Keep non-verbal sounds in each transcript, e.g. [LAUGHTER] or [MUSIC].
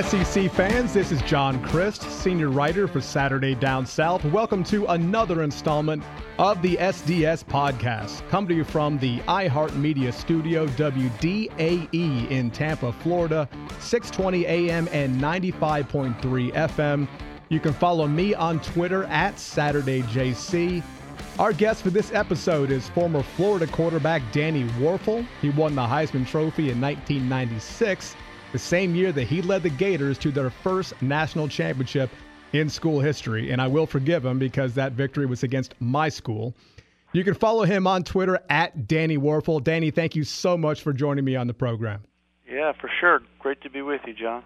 SEC fans, this is John Crist, senior writer for Saturday Down South. Welcome to another installment of the SDS podcast. Come to you from the iHeartMedia studio, WDAE in Tampa, Florida, 620 AM and 95.3 FM. You can follow me on Twitter at SaturdayJC. Our guest for this episode is former Florida quarterback Danny Wuerffel. He won the Heisman Trophy in 1996 the same year that he led the Gators to their first national championship in school history. And I will forgive him because that victory was against my school. You can follow him on Twitter at Danny Wuerffel. Danny, thank you so much for joining me on the program. Yeah, for sure. Great to be with you, John.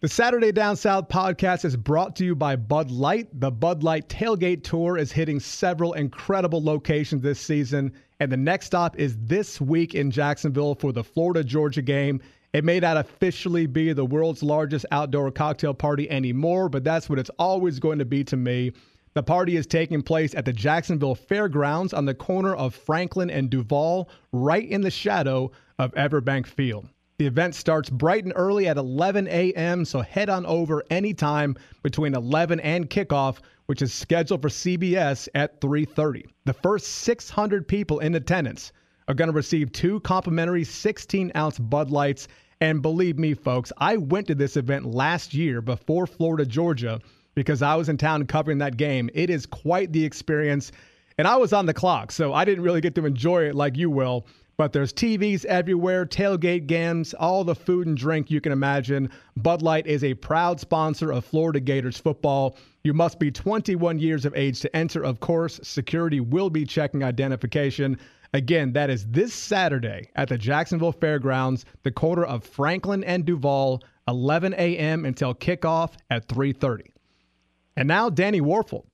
The Saturday Down South podcast is brought to you by Bud Light. The Bud Light Tailgate Tour is hitting several incredible locations this season. And the next stop is this week in Jacksonville for the Florida Georgia game. It may not officially be the world's largest outdoor cocktail party anymore, but that's what it's always going to be to me. The party is taking place at the Jacksonville Fairgrounds on the corner of Franklin and Duval, right in the shadow of Everbank Field. The event starts bright and early at 11 a.m., so head on over anytime between 11 and kickoff, which is scheduled for CBS at 3:30. The first 600 people in attendance are going to receive two complimentary 16-ounce Bud Lights and believe me, folks, I went to this event last year before Florida, Georgia, because I was in town covering that game. It is quite the experience. And I was on the clock, so I didn't really get to enjoy it like you will. But there's TVs everywhere, tailgate games, all the food and drink you can imagine. Bud Light is a proud sponsor of Florida Gators football. You must be 21 years of age to enter, of course. Security will be checking identification. Again, that is this Saturday at the Jacksonville Fairgrounds, the corner of Franklin and Duval, 11 a.m. until kickoff at 3:30. And now Danny Wuerffel.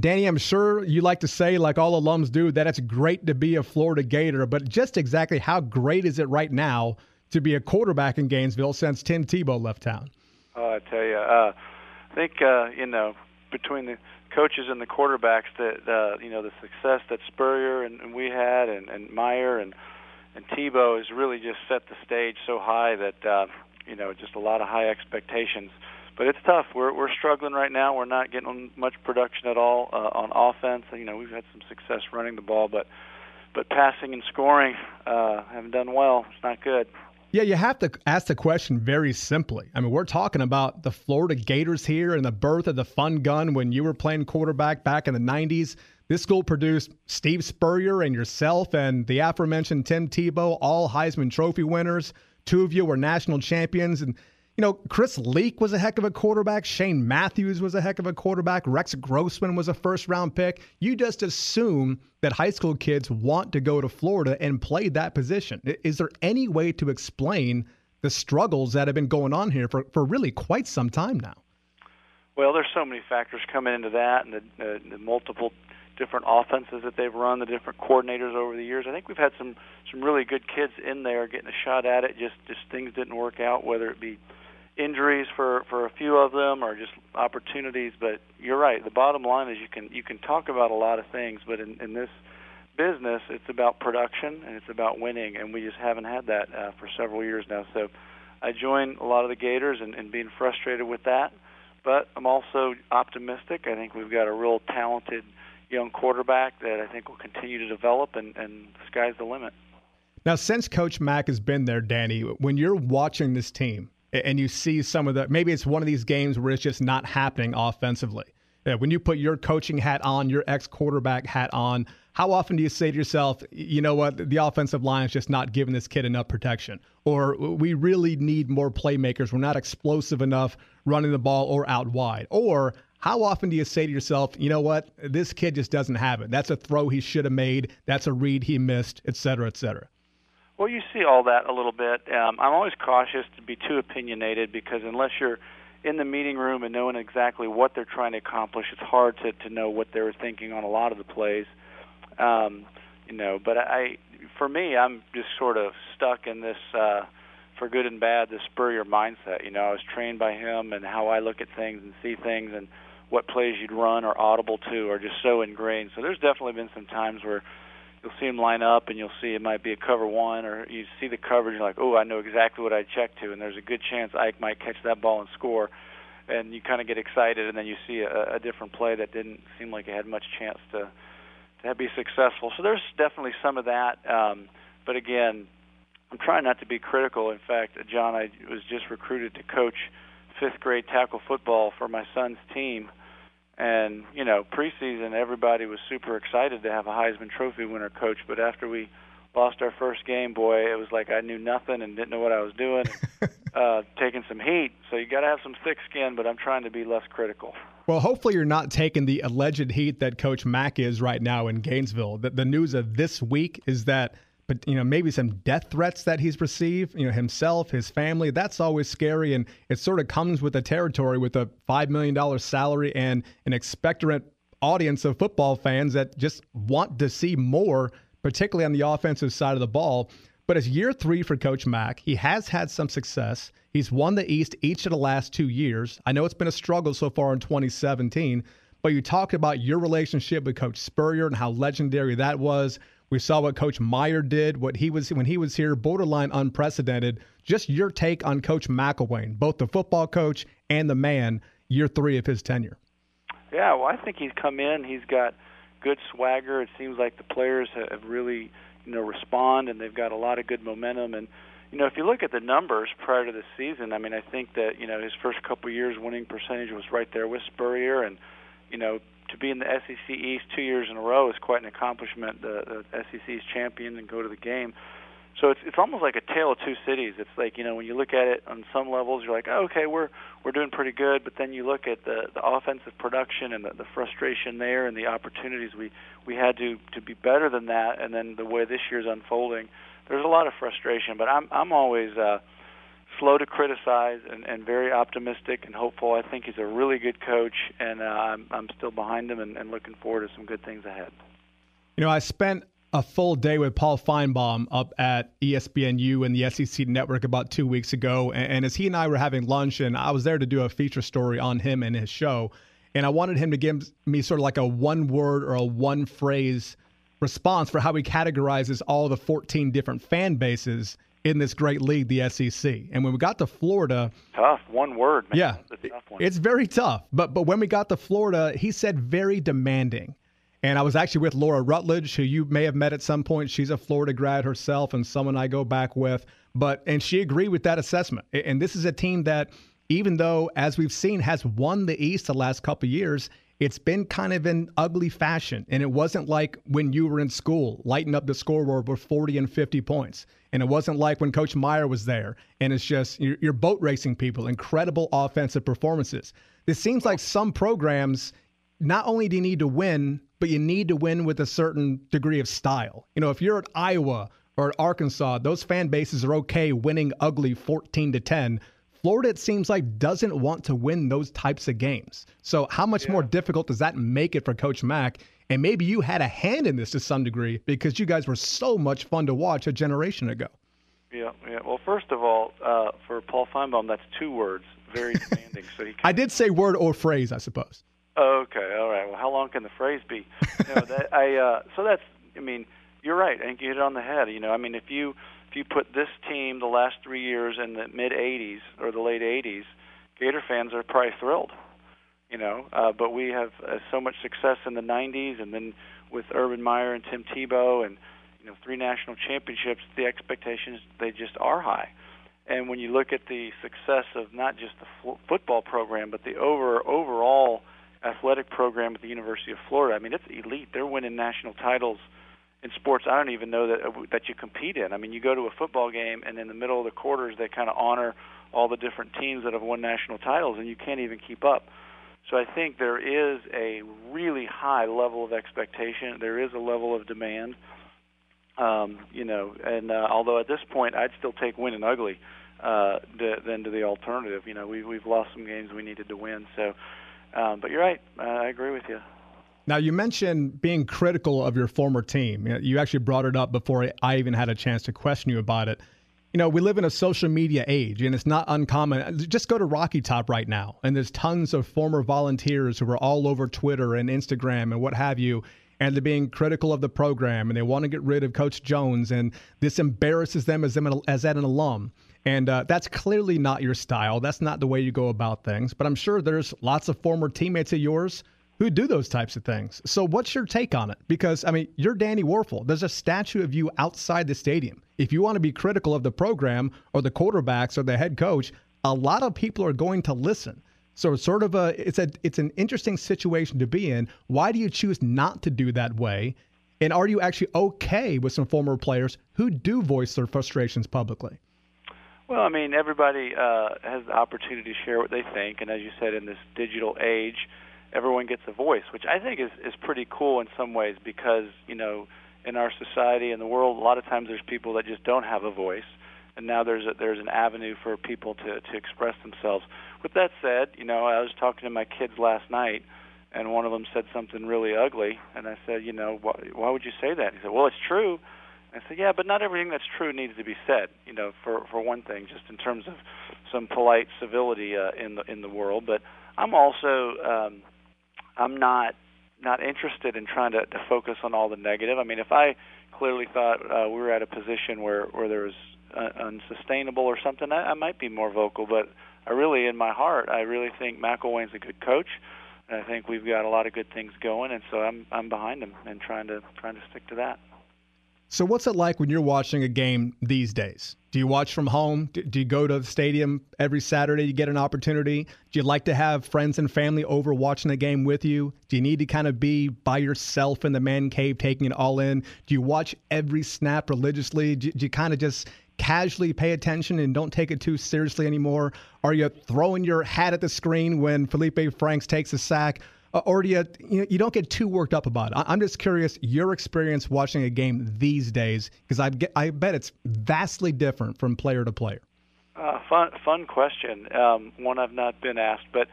Danny, I'm sure you like to say, like all alums do, that it's great to be a Florida Gator, but just exactly how great is it right now to be a quarterback in Gainesville since Tim Tebow left town? Oh, I tell you, uh, I think uh, you know between the coaches and the quarterbacks that uh, you know the success that Spurrier and, and we had and, and Meyer and and Tebow has really just set the stage so high that uh, you know just a lot of high expectations. But it's tough. We're we're struggling right now. We're not getting much production at all uh, on offense. You know we've had some success running the ball, but but passing and scoring uh, haven't done well. It's not good. Yeah, you have to ask the question very simply. I mean, we're talking about the Florida Gators here and the birth of the fun gun when you were playing quarterback back in the 90s. This school produced Steve Spurrier and yourself and the aforementioned Tim Tebow, all Heisman Trophy winners. Two of you were national champions. And you know, Chris Leak was a heck of a quarterback. Shane Matthews was a heck of a quarterback. Rex Grossman was a first round pick. You just assume that high school kids want to go to Florida and play that position. Is there any way to explain the struggles that have been going on here for, for really quite some time now? Well, there's so many factors coming into that and the, uh, the multiple different offenses that they've run, the different coordinators over the years. I think we've had some some really good kids in there getting a shot at it. Just just things didn't work out, whether it be injuries for for a few of them or just opportunities but you're right. The bottom line is you can you can talk about a lot of things but in in this business it's about production and it's about winning and we just haven't had that uh, for several years now. So I join a lot of the Gators and, and being frustrated with that but I'm also optimistic. I think we've got a real talented young quarterback that I think will continue to develop and and the sky's the limit. Now since coach Mack has been there Danny when you're watching this team and you see some of the maybe it's one of these games where it's just not happening offensively. When you put your coaching hat on, your ex quarterback hat on, how often do you say to yourself, you know what, the offensive line is just not giving this kid enough protection? Or we really need more playmakers. We're not explosive enough running the ball or out wide. Or how often do you say to yourself, you know what, this kid just doesn't have it? That's a throw he should have made. That's a read he missed, et cetera, et cetera. Well, you see all that a little bit. Um, I'm always cautious to be too opinionated because unless you're in the meeting room and knowing exactly what they're trying to accomplish, it's hard to to know what they were thinking on a lot of the plays. Um, you know, but I, for me, I'm just sort of stuck in this, uh, for good and bad, the Spurrier mindset. You know, I was trained by him, and how I look at things and see things, and what plays you'd run or audible to are just so ingrained. So there's definitely been some times where you'll see them line up, and you'll see it might be a cover one, or you see the coverage, and you're like, oh, I know exactly what I'd check to, and there's a good chance Ike might catch that ball and score, and you kind of get excited, and then you see a, a different play that didn't seem like it had much chance to to be successful. So there's definitely some of that, um, but again, I'm trying not to be critical. In fact, John, I was just recruited to coach fifth grade tackle football for my son's team and you know, preseason, everybody was super excited to have a Heisman Trophy winner coach. But after we lost our first game, boy, it was like I knew nothing and didn't know what I was doing, [LAUGHS] uh, taking some heat. So you got to have some thick skin. But I'm trying to be less critical. Well, hopefully you're not taking the alleged heat that Coach Mack is right now in Gainesville. The, the news of this week is that but you know maybe some death threats that he's received you know himself his family that's always scary. And it sort of comes with the territory with a $5 million salary and an expectorant audience of football fans that just want to see more particularly on the offensive side of the ball. But it's year three for coach mack. He has had some success. He's won the east each of the last two years. I know it's been a struggle so far in 2017 but you talked about your relationship with coach spurrier and how legendary that was we saw what Coach Meyer did, what he was when he was here, borderline unprecedented. Just your take on Coach McElwain, both the football coach and the man, year three of his tenure. Yeah, well, I think he's come in. He's got good swagger. It seems like the players have really, you know, respond, and they've got a lot of good momentum. And you know, if you look at the numbers prior to the season, I mean, I think that you know his first couple years winning percentage was right there with Spurrier, and you know, to be in the SEC East two years in a row is quite an accomplishment. The, the SEC's champion and go to the game. So it's it's almost like a tale of two cities. It's like you know when you look at it on some levels, you're like, oh, okay, we're we're doing pretty good. But then you look at the the offensive production and the, the frustration there and the opportunities we we had to to be better than that. And then the way this year's unfolding, there's a lot of frustration. But I'm I'm always uh, slow to criticize and, and very optimistic and hopeful. I think he's a really good coach, and uh, I'm, I'm still behind him and, and looking forward to some good things ahead. You know, I spent a full day with Paul Finebaum up at ESPNU and the SEC Network about two weeks ago. And, and, as he and I were having lunch, and I was there to do a feature story on him and his show, and I wanted him to give me sort of like a one word or a one phrase response for how he categorizes all the 14 different fan bases in this great league, the SEC. And when we got to Florida, tough one word. Man. Yeah, it's very tough. But but when we got to Florida, he said very demanding. And I was actually with Laura Rutledge, who you may have met at some point. She's a Florida grad herself, and someone I go back with. But and she agreed with that assessment. And this is a team that, even though as we've seen, has won the East the last couple years, it's been kind of an ugly fashion. And it wasn't like when you were in school, lighting up the scoreboard with 40 and 50 points. And it wasn't like when Coach Meyer was there. And it's just you're, you're boat racing people, incredible offensive performances. This seems like some programs, not only do you need to win, but you need to win with a certain degree of style. You know, if you're at Iowa or at Arkansas, those fan bases are okay winning ugly 14 to 10 Florida, it seems like, doesn't want to win those types of games. So, how much yeah. more difficult does that make it for Coach Mack? And maybe you had a hand in this to some degree because you guys were so much fun to watch a generation ago. Yeah, yeah. Well, first of all, uh, for Paul Finebaum, that's two words, very [LAUGHS] demanding. so he I did say word or phrase, I suppose. Okay, all right. Well, how long can the phrase be? you know, that, [LAUGHS] I uh, so that's. I mean, you're right. I think you hit it on the head. You know, I mean, if you you put this team the last three years in the mid 80s or the late 80s, Gator fans are probably thrilled. You know, uh, but we have uh, so much success in the 90s, and then with Urban Meyer and Tim Tebow, and you know, three national championships. The expectations they just are high. And when you look at the success of not just the f- football program, but the over overall athletic program at the University of Florida, I mean, it's elite. They're winning national titles in sports I don't even know that uh, that you compete in. I mean, you go to a football game and in the middle of the quarters they kind of honor all the different teams that have won national titles and you can't even keep up. So I think there is a really high level of expectation. There is a level of demand. Um, you know, and uh, although at this point I'd still take winning ugly uh, to, than to the alternative. You know, we we've lost some games we needed to win. So, um, but you're right. Uh, I agree with you. Now, you mentioned being critical of your former team. You actually brought it up before I even had a chance to question you about it. You know, we live in a social media age, and it's not uncommon. Just go to Rocky Top right now, and there's tons of former volunteers who are all over Twitter and Instagram and what have you. and they're being critical of the program and they want to get rid of Coach Jones and this embarrasses them as them as an alum. And uh, that's clearly not your style. That's not the way you go about things. But I'm sure there's lots of former teammates of yours who do those types of things. So, what's your take on it? Because, I mean, you're Danny Wuerffel. There's a statue of you outside the stadium. If you want to be critical of the program or the quarterbacks or the head coach, a lot of people are going to listen. So it's sort of a it's a it's an interesting situation to be in. Why do you choose not to do that way? And are you actually okay with some former players who do voice their frustrations publicly? Well, I mean, everybody uh, has the opportunity to share what they think, and as you said, in this digital age, everyone gets a voice, which I think is is pretty cool in some ways because you know, in our society and the world, a lot of times there's people that just don't have a voice, and now there's a, there's an avenue for people to to express themselves. With that said, you know, I was talking to my kids last night, and one of them said something really ugly, and I said, you know, why, why would you say that? He said, well, it's true. I said, yeah, but not everything that's true needs to be said. You know, for for one thing, just in terms of some polite civility uh, in the in the world. But I'm also um, I'm not not interested in trying to, to focus on all the negative. I mean, if I clearly thought uh, we were at a position where where there was uh, unsustainable or something, I, I might be more vocal. But I really, in my heart, I really think McElwain's a good coach, and I think we've got a lot of good things going, and so I'm I'm behind him and trying to trying to stick to that. So, what's it like when you're watching a game these days? Do you watch from home? Do you go to the stadium every Saturday? You get an opportunity. Do you like to have friends and family over watching the game with you? Do you need to kind of be by yourself in the man cave taking it all in? Do you watch every snap religiously? Do you kind of just casually pay attention and don't take it too seriously anymore? Are you throwing your hat at the screen when Felipe Franks takes a sack? Uh, or do you, you, know, you don't get too worked up about it? I'm just curious your experience watching a game these days because I I bet it's vastly different from player to player. Uh, fun fun question. Um, one I've not been asked, but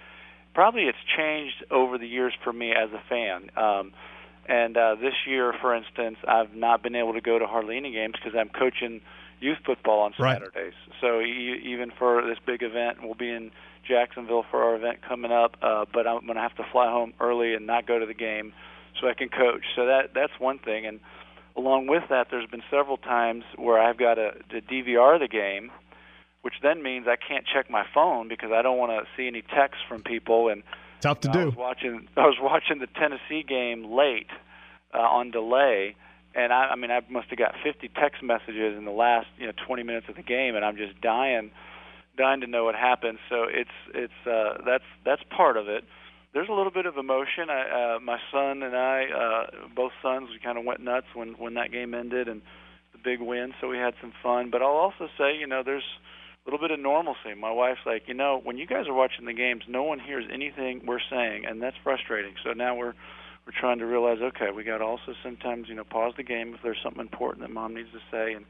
probably it's changed over the years for me as a fan. Um, and uh, this year, for instance, I've not been able to go to hardly any games because I'm coaching youth football on Saturdays. Right. So even for this big event, we'll be in Jacksonville for our event coming up, uh, but I'm going to have to fly home early and not go to the game so I can coach. So that that's one thing. And along with that, there's been several times where I've got to, to DVR the game, which then means I can't check my phone because I don't want to see any texts from people. And tough to you know, do. I was watching [LAUGHS] I was watching the Tennessee game late uh, on delay. And I, I mean, I must have got 50 text messages in the last, you know, 20 minutes of the game, and I'm just dying dying to know what happened. So it's it's uh, that's that's part of it. There's a little bit of emotion. I, uh, my son and I, uh, both sons, we kind of went nuts when when that game ended and the big win. So we had some fun. But I'll also say, you know, there's a little bit of normalcy. My wife's like, you know, when you guys are watching the games, no one hears anything we're saying, and that's frustrating. So now we're we're trying to realize, okay, we got to also sometimes, you know, pause the game if there's something important that mom needs to say and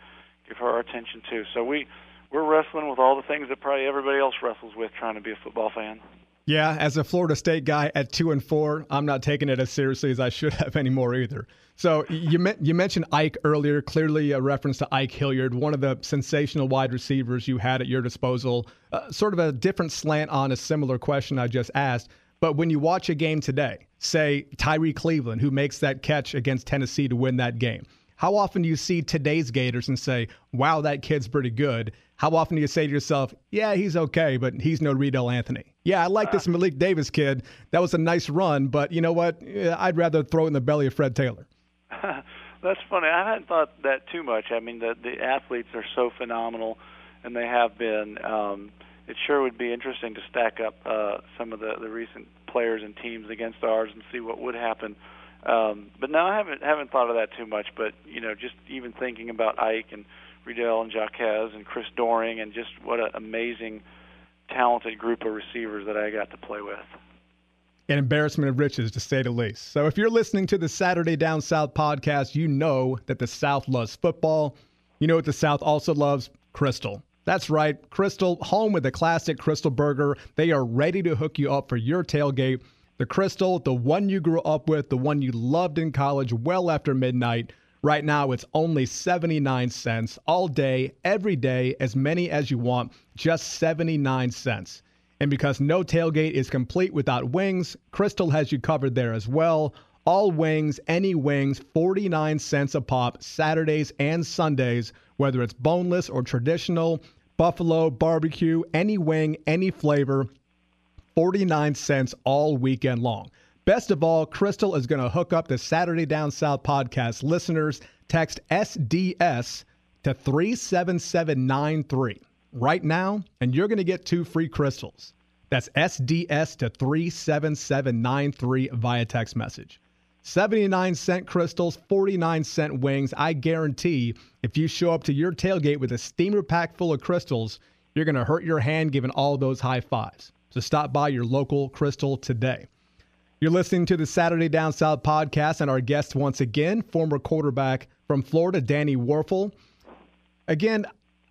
give her our attention too. So we we're wrestling with all the things that probably everybody else wrestles with trying to be a football fan. Yeah, as a Florida State guy at two and four, I'm not taking it as seriously as I should [LAUGHS] have anymore either. So you me- you mentioned Ike earlier, clearly a reference to Ike Hilliard, one of the sensational wide receivers you had at your disposal. Uh, sort of a different slant on a similar question I just asked. But when you watch a game today, say Tyrie Cleveland, who makes that catch against Tennessee to win that game, how often do you see today's Gators and say, wow, that kid's pretty good? How often do you say to yourself, yeah, he's okay, but he's no Reidel Anthony? Yeah, I like this Malik Davis kid. That was a nice run, but you know what? I'd rather throw it in the belly of Fred Taylor. [LAUGHS] That's funny. I hadn't thought that too much. I mean, the the athletes are so phenomenal, and they have been. Um, it sure would be interesting to stack up uh, some of the the recent players and teams against ours and see what would happen. Um, but no, I haven't haven't thought of that too much. But you know, just even thinking about Ike and Reidel and Jacquez and Chris Doering and just what an amazing, talented group of receivers that I got to play with. An embarrassment of riches, to say the least. So, if you're listening to the Saturday Down South podcast, you know that the South loves football. You know what the South also loves? Krystal. That's right, Krystal, home with the classic Krystal Burger. They are ready to hook you up for your tailgate the Krystal, the one you grew up with, the one you loved in college well after midnight. Right now, it's only 79 cents all day, every day, as many as you want, just 79 cents. And because no tailgate is complete without wings, Krystal has you covered there as well. All wings, any wings, 49 cents a pop, Saturdays and Sundays, whether it's boneless or traditional, buffalo, barbecue, any wing, any flavor, 49 cents all weekend long. Best of all, Krystal is going to hook up the Saturday Down South podcast listeners. Text SDS to 37793 right now, and you're going to get two free Krystals. That's SDS to 37793 via text message. 79 cent Krystals, 49 cent wings. I guarantee if you show up to your tailgate with a steamer pack full of Krystals, you're going to hurt your hand giving all those high fives. So stop by your local Krystal today. You're listening to the Saturday Down South podcast, and our guest once again, former quarterback from Florida, Danny Wuerffel. Again,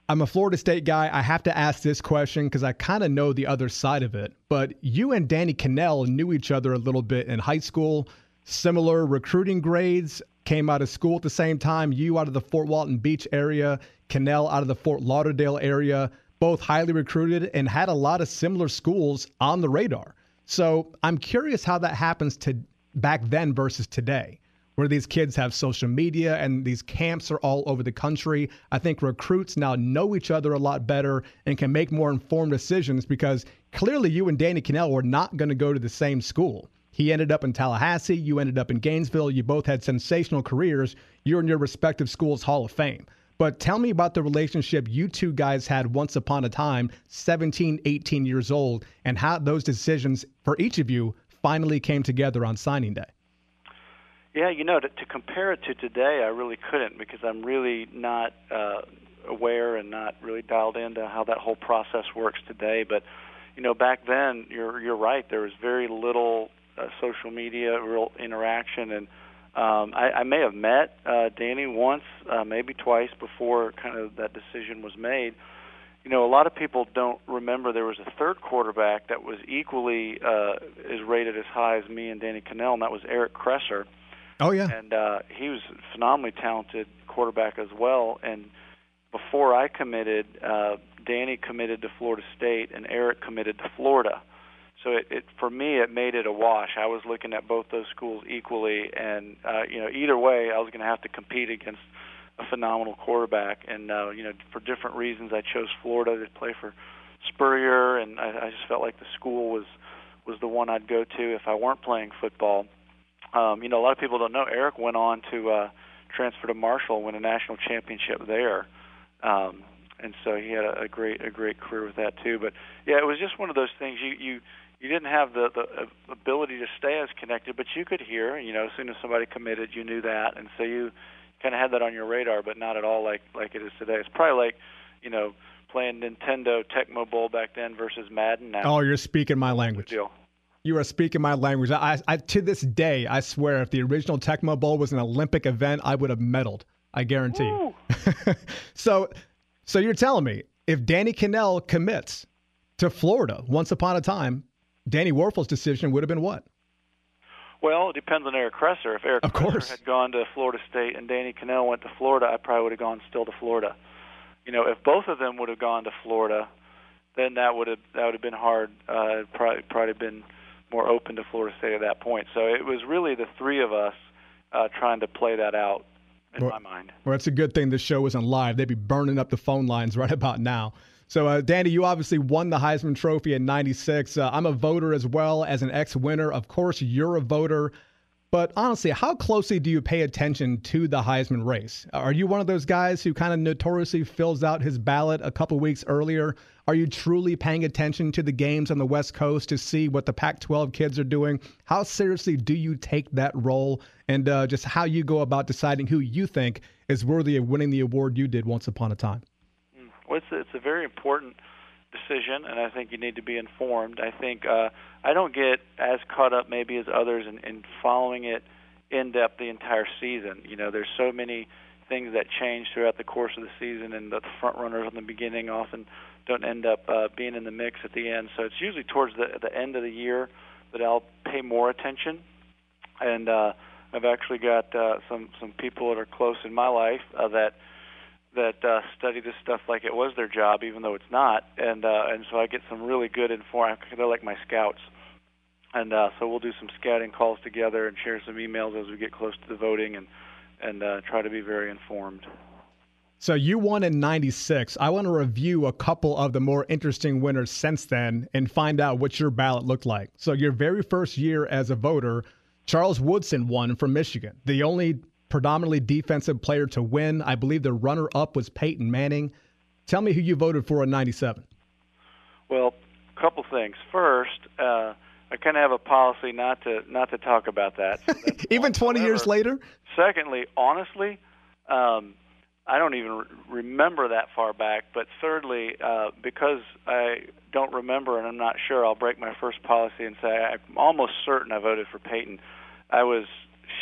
I'm a Florida State guy. I have to ask this question because I kind of know the other side of it. But you and Danny Kanell knew each other a little bit in high school similar recruiting grades, came out of school at the same time. You out of the Fort Walton Beach area, Kanell out of the Fort Lauderdale area, both highly recruited and had a lot of similar schools on the radar. So I'm curious how that happens to back then versus today, where these kids have social media and these camps are all over the country. I think recruits now know each other a lot better and can make more informed decisions because clearly you and Danny Kanell were not going to go to the same school. He ended up in Tallahassee. You ended up in Gainesville. You both had sensational careers. You're in your respective schools' Hall of Fame. But tell me about the relationship you two guys had once upon a time, 17, 18 years old, and how those decisions for each of you finally came together on signing day. Yeah, you know, to, to compare it to today, I really couldn't because I'm really not uh, aware and not really dialed into how that whole process works today. But you know, back then, you're you're right. There was very little uh, social media, real interaction, and um, I, I may have met uh, Danny once, uh, maybe twice before kind of that decision was made. You know, a lot of people don't remember there was a third quarterback that was equally uh, as rated as high as me and Danny Kanell, and that was Eric Kresser. Oh yeah, and uh, he was a phenomenally talented quarterback as well. And before I committed, uh, Danny committed to Florida State, and Eric committed to Florida. So it, it for me it made it a wash. I was looking at both those schools equally, and uh, you know either way I was going to have to compete against a phenomenal quarterback. And uh, you know for different reasons I chose Florida to play for Spurrier, and I, I just felt like the school was was the one I'd go to if I weren't playing football. Um, you know a lot of people don't know Eric went on to uh, transfer to Marshall, win a national championship there. Um, and so he had a, a great a great career with that too. But yeah, it was just one of those things. You you you didn't have the the uh, ability to stay as connected, but you could hear. You know, as soon as somebody committed, you knew that, and so you kind of had that on your radar, but not at all like like it is today. It's probably like, you know, playing Nintendo Tecmo Bowl back then versus Madden now. Oh, you're speaking my language. Deal. You are speaking my language. I, I, to this day, I swear, if the original Tecmo Bowl was an Olympic event, I would have medaled. I guarantee. [LAUGHS] so, so you're telling me if Danny Kanell commits to Florida once upon a time, Danny Wuerffel's decision would have been what? Well, it depends on Eric Kresser. If Eric of Kresser had gone to Florida State and Danny Kanell went to Florida, I probably would have gone still to Florida. You know, if both of them would have gone to Florida, then that would have that would have been hard. Uh, probably probably been more open to Florida State at that point. So it was really the three of us uh, trying to play that out in well, my mind. Well, it's a good thing this show wasn't live. They'd be burning up the phone lines right about now. So, uh, Danny, you obviously won the Heisman Trophy in 96. Uh, I'm a voter as well as an ex winner. Of course, you're a voter. But honestly, how closely do you pay attention to the Heisman race? Are you one of those guys who kind of notoriously fills out his ballot a couple weeks earlier? Are you truly paying attention to the games on the West Coast to see what the Pac 12 kids are doing? How seriously do you take that role and uh, just how you go about deciding who you think is worthy of winning the award you did once upon a time? Well, it's a, it's a very important decision, and I think you need to be informed. I think uh, I don't get as caught up maybe as others in, in following it in depth the entire season. You know, there's so many things that change throughout the course of the season, and the front runners in the beginning often don't end up uh, being in the mix at the end. So it's usually towards the the end of the year that I'll pay more attention, and uh, I've actually got uh, some some people that are close in my life uh, that that uh, study this stuff like it was their job, even though it's not. And uh, and so I get some really good informed. They're like my scouts. and uh, so we'll do some scouting calls together and share some emails as we get close to the voting, and and uh, try to be very informed. So you won in 96. I want to review a couple of the more interesting winners since then and find out what your ballot looked like. So your very first year as a voter, Charles Woodson won from Michigan, the only predominantly defensive player to win. I believe the runner up was Peyton Manning. Tell me who you voted for in 97. Well, a couple things. First, uh, I kind of have a policy not to not to talk about that. So [LAUGHS] Even 20 years later? Secondly, honestly, um, I don't even re- remember that far back. But thirdly, uh, because I don't remember and I'm not sure, I'll break my first policy and say I'm almost certain I voted for Peyton. I was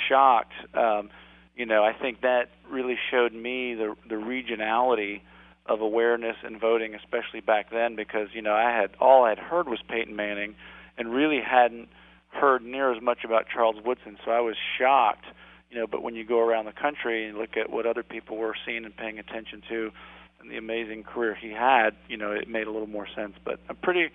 shocked. Um, you know, I think that really showed me the the regionality of awareness and voting, especially back then, because you know I had all I'd heard was Peyton Manning, and really hadn't heard near as much about Charles Woodson. So I was shocked you know, but when you go around the country and look at what other people were seeing and paying attention to, and the amazing career he had, you know, it made a little more sense. But I'm pretty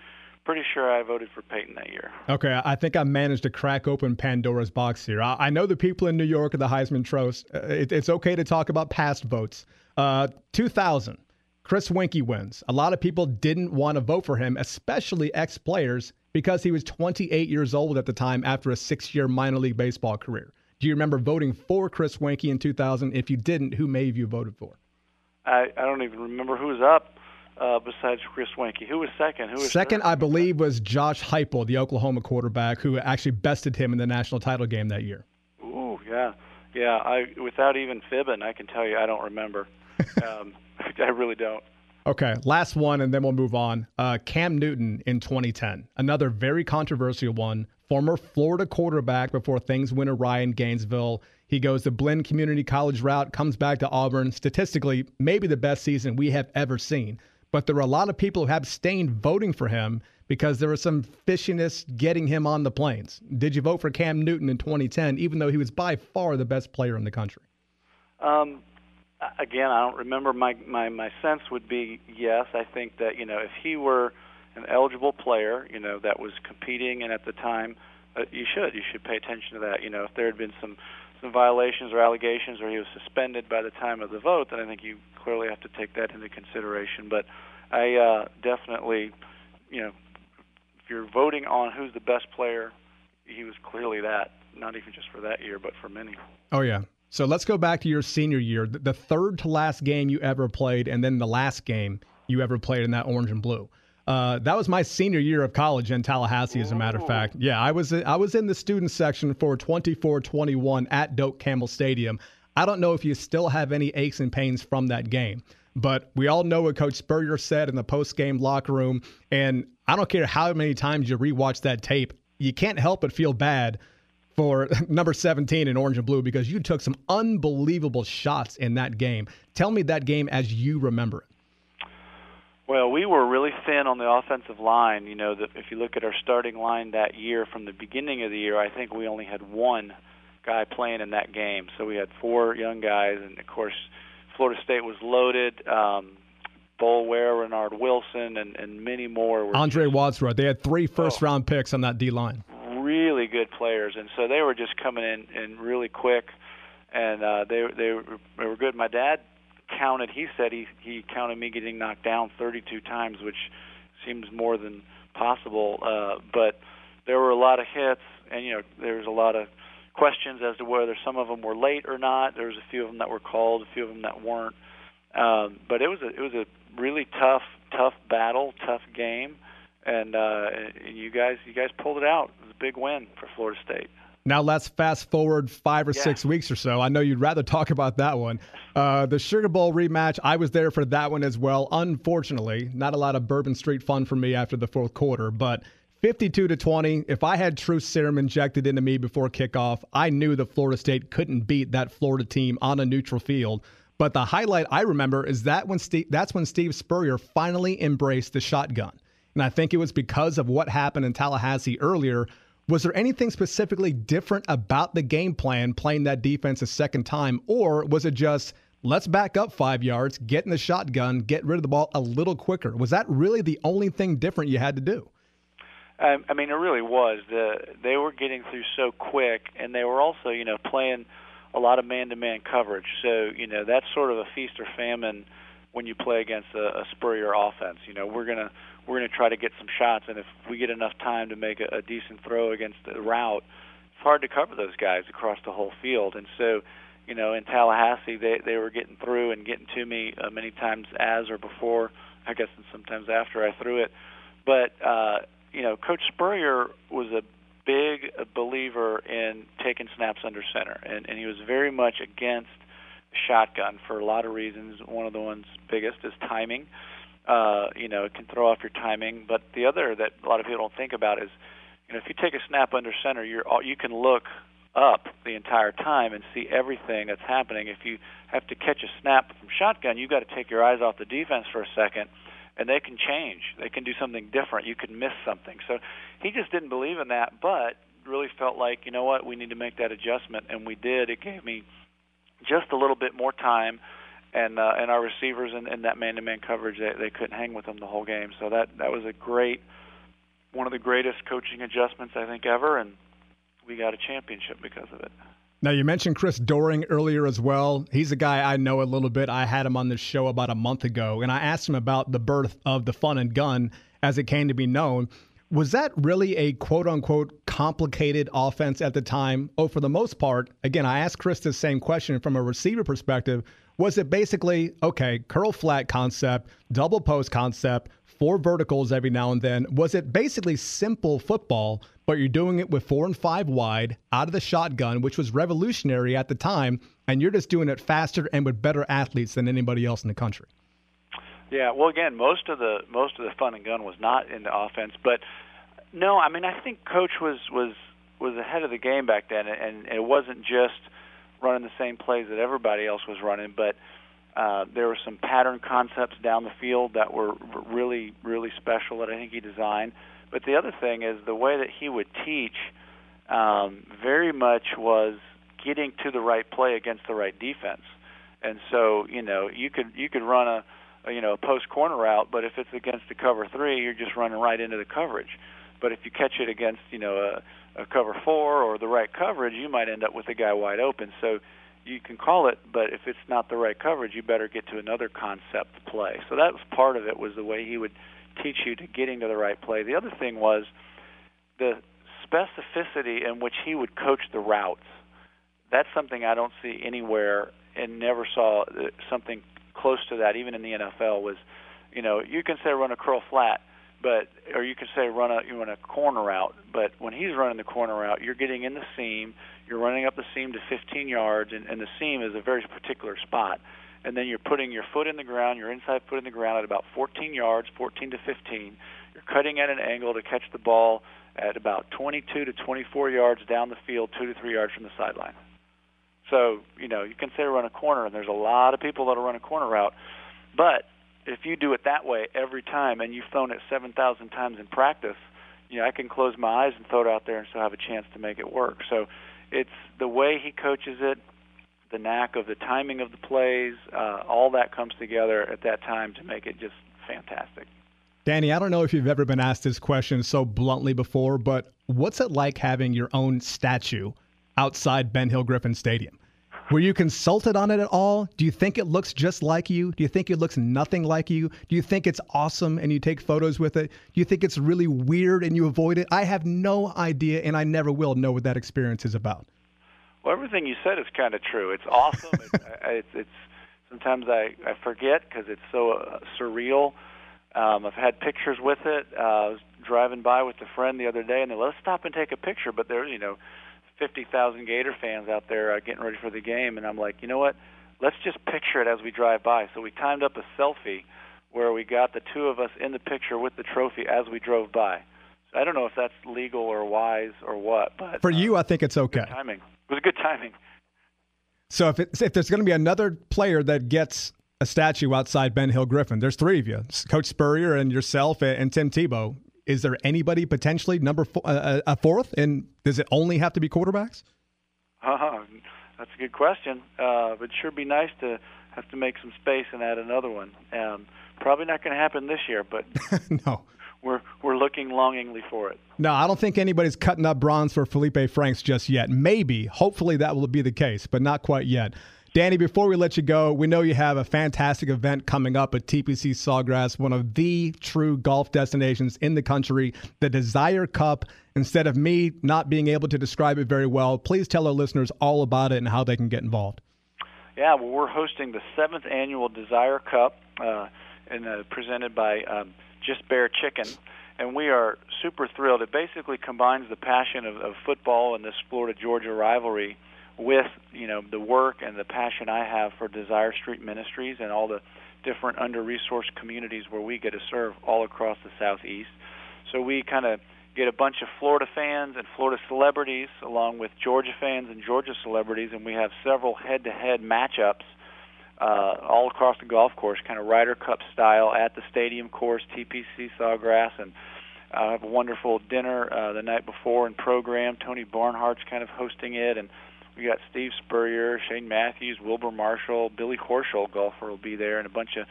pretty sure I voted for Peyton that year. Okay, I think I managed to crack open Pandora's box here. I, I know the people in New York are the Heisman Trophy. Uh, it, it's okay to talk about past votes. Uh, 2000, Chris Weinke wins. A lot of people didn't want to vote for him, especially ex players, because he was 28 years old at the time after a six year minor league baseball career. Do you remember voting for Chris Weinke in 2000? If you didn't, who may have you voted for? I, I don't even remember who was up uh, besides Chris Weinke. Who was second? Who was second? Third? I believe was Josh Heupel, the Oklahoma quarterback, who actually bested him in the national title game that year. Ooh, yeah, yeah. I without even fibbing, I can tell you I don't remember. [LAUGHS] um, [LAUGHS] I really don't. Okay, last one, and then we'll move on. Uh, Cam Newton in 2010, another very controversial one former Florida quarterback before things went awry in Gainesville. He goes the Blinn Community College route, comes back to Auburn. Statistically, maybe the best season we have ever seen. But there were a lot of people who abstained voting for him because there was some fishiness getting him on the planes. Did you vote for Cam Newton in 2010, even though he was by far the best player in the country? Um, again, I don't remember. My, my my sense would be yes. I think that you know if he were an eligible player, you know, that was competing, and at the time, uh, you should you should pay attention to that. You know, if there had been some some violations or allegations, or he was suspended by the time of the vote, then I think you clearly have to take that into consideration. But I uh, definitely, you know, if you're voting on who's the best player, he was clearly that. Not even just for that year, but for many. Oh yeah. So let's go back to your senior year, the third to last game you ever played, and then the last game you ever played in that orange and blue. Uh, that was my senior year of college in Tallahassee, as a matter of fact. Yeah, I was I was in the student section for 24-21 at Doak Campbell Stadium. I don't know if you still have any aches and pains from that game, but we all know what Coach Spurrier said in the post game locker room, and I don't care how many times you rewatch that tape, you can't help but feel bad for [LAUGHS] number 17 in orange and blue because you took some unbelievable shots in that game. Tell me that game as you remember it. Well, we were really thin on the offensive line. You know, that if you look at our starting line that year, from the beginning of the year, I think we only had one guy playing in that game. So we had four young guys, and of course, Florida State was loaded. Um, Boulware, Reinard Wilson, and, and many more. Were Andre Wadsworth. They had three first oh, round picks on that D line. Really good players, and so they were just coming in and really quick, and uh, they they were, they were good. My dad counted. He said he he counted me getting knocked down 32 times, which seems more than possible. Uh, but there were a lot of hits, and you know there was a lot of questions as to whether some of them were late or not. There was a few of them that were called, a few of them that weren't. Um, but it was a it was a really tough tough battle, tough game, and uh, and you guys you guys pulled it out. It was a big win for Florida State. Now let's fast forward five or yeah. six weeks or so. I know you'd rather talk about that one. Uh, the Sugar Bowl rematch, I was there for that one as well. Unfortunately, not a lot of Bourbon Street fun for me after the fourth quarter, but 52 to 20. If I had truth serum injected into me before kickoff, I knew that Florida State couldn't beat that Florida team on a neutral field. But the highlight I remember is that when Steve, that's when Steve Spurrier finally embraced the shotgun. And I think it was because of what happened in Tallahassee earlier was there anything specifically different about the game plan playing that defense a second time, or was it just let's back up five yards, get in the shotgun, get rid of the ball a little quicker? Was that really the only thing different you had to do? Um, I mean, it really was. The they were getting through so quick, and they were also, you know, playing a lot of man-to-man coverage. So, you know, that's sort of a feast or famine when you play against a, a Spurrier offense. You know, we're gonna we're gonna try to get some shots, and if we get enough time to make a, a decent throw against the route, it's hard to cover those guys across the whole field. And so, you know, in Tallahassee, they they were getting through and getting to me uh, many times as or before, I guess, and sometimes after I threw it. But uh, you know, Coach Spurrier was a big believer in taking snaps under center, and, and he was very much against shotgun for a lot of reasons. One of the ones biggest is timing. Uh, you know, it can throw off your timing. But the other that a lot of people don't think about is, you know, if you take a snap under center, you're you can look up the entire time and see everything that's happening. If you have to catch a snap from shotgun, you've got to take your eyes off the defense for a second and they can change. They can do something different. You can miss something. So he just didn't believe in that, but really felt like, you know what, we need to make that adjustment, and we did. It gave me just a little bit more time, and uh, and our receivers in, in that man-to-man coverage, they, they couldn't hang with them the whole game. So that that was a great, one of the greatest coaching adjustments I think ever, and we got a championship because of it. Now, you mentioned Chris Doering earlier as well. He's a guy I know a little bit. I had him on this show about a month ago, and I asked him about the birth of the fun and gun as it came to be known. Was that really a quote unquote complicated offense at the time? Oh, for the most part, again, I asked Chris the same question from a receiver perspective. Was it basically, okay, curl flat concept, double post concept, four verticals every now and then? Was it basically simple football? but you're doing it with four and five wide out of the shotgun, which was revolutionary at the time, and you're just doing it faster and with better athletes than anybody else in the country. Yeah, well, again, most of the most of the fun and gun was not in the offense, but no, I mean, I think coach was was was ahead of the game back then, and, and it wasn't just running the same plays that everybody else was running, but uh, there were some pattern concepts down the field that were really really special that I think he designed. But the other thing is the way that he would teach um, very much was getting to the right play against the right defense. And so, you know, you could you could run a, a you know a post corner route, but if it's against the cover three, you're just running right into the coverage. But if you catch it against you know a, a cover four or the right coverage, you might end up with a guy wide open. So you can call it, but if it's not the right coverage, you better get to another concept play. So that was part of it was the way he would teach you to getting to the right play. The other thing was the specificity in which he would coach the routes. That's something I don't see anywhere and never saw uh, something close to that even in the NFL was you know you can say run a curl flat but or you can say run a you run a corner route but when he's running the corner route you're getting in the seam you're running up the seam to 15 yards and, and the seam is a very particular spot and then you're putting your foot in the ground, your inside foot in the ground at about 14 yards, 14 to 15. You're cutting at an angle to catch the ball at about 22 to 24 yards down the field, two to three yards from the sideline. So, you know, you can say run a corner, and there's a lot of people that'll run a corner route. But if you do it that way every time and you've thrown it 7,000 times in practice, you know, I can close my eyes and throw it out there and still have a chance to make it work. So it's the way he coaches it, the knack of the timing of the plays, uh, all that comes together at that time to make it just fantastic. Danny, I don't know if you've ever been asked this question so bluntly before, but what's it like having your own statue outside Ben Hill Griffin Stadium? Were you consulted on it at all? Do you think it looks just like you? Do you think it looks nothing like you? Do you think it's awesome and you take photos with it? Do you think it's really weird and you avoid it? I have no idea, and I never will know what that experience is about. Well, everything you said is kind of true. It's awesome. it's, [LAUGHS] it's, it's sometimes I I forget because it's so uh, surreal. Um, I've had pictures with it. Uh, I was driving by with a friend the other day, and they let's stop and take a picture. But there's you know, fifty thousand Gator fans out there uh, getting ready for the game, and I'm like, you know what? Let's just picture it as we drive by. So we timed up a selfie where we got the two of us in the picture with the trophy as we drove by. So I don't know if that's legal or wise or what, but for you, uh, I think it's okay. Good Timing. It was good timing. So if it, if there's going to be another player that gets a statue outside Ben Hill Griffin, there's three of you: Coach Spurrier and yourself and Tim Tebow. Is there anybody potentially number four, uh, uh, a fourth? And does it only have to be quarterbacks? Uh, that's a good question. Uh, but sure be nice to have to make some space and add another one. Um, probably not going to happen this year, but [LAUGHS] no we're we're looking longingly for it. No, I don't think anybody's cutting up bronze for Felipe Franks just yet. Maybe, hopefully, that will be the case, but not quite yet. Danny, before we let you go, we know you have a fantastic event coming up at TPC Sawgrass, one of the true golf destinations in the country, the Desire Cup. Instead of me not being able to describe it very well, please tell our listeners all about it and how they can get involved. Yeah, well, we're hosting the seventh annual Desire Cup, uh, uh, presented by um, Just Bare Chicken, and we are super thrilled. It basically combines the passion of, of football and this Florida Georgia rivalry with you know the work and the passion I have for Desire Street Ministries and all the different under-resourced communities where we get to serve all across the southeast. So we kind of get a bunch of Florida fans and Florida celebrities along with Georgia fans and Georgia celebrities, and we have several head-to-head matchups uh, all across the golf course, kind of Ryder Cup style at the stadium course, TPC Sawgrass, and uh, have a wonderful dinner uh, the night before and program. Tony Barnhart's kind of hosting it, and we got Steve Spurrier, Shane Matthews, Wilber Marshall, Billy Horschel, golfer, will be there, and a bunch of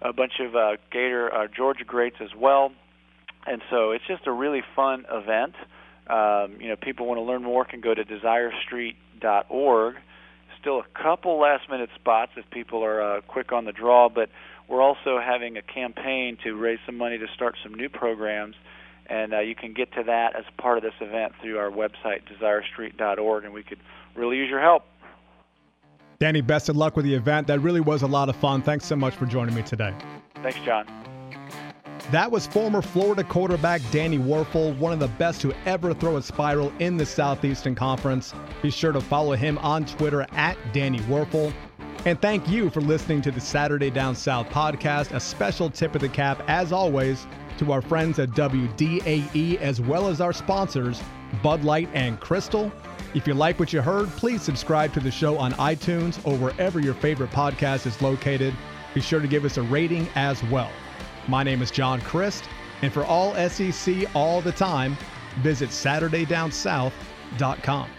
a bunch of uh, Gator uh, Georgia greats as well. And so it's just a really fun event. Um, you know, people want to learn more can go to DesireStreet.org. Still a couple last minute spots if people are uh, quick on the draw, but we're also having a campaign to raise some money to start some new programs and uh, you can get to that as part of this event through our website desirestreet.org and we could really use your help danny best of luck with the event that really was a lot of fun thanks so much for joining me today thanks john that was former Florida quarterback Danny Wuerffel, one of the best to ever throw a spiral in the Southeastern Conference. Be sure to follow him on Twitter at Danny Wuerffel. And thank you for listening to the Saturday Down South podcast. A special tip of the cap, as always, to our friends at WDAE as well as our sponsors, Bud Light and Krystal. If you like what you heard, please subscribe to the show on iTunes or wherever your favorite podcast is located. Be sure to give us a rating as well. My name is John Crist, and for all SEC all the time, visit SaturdayDownSouth.com.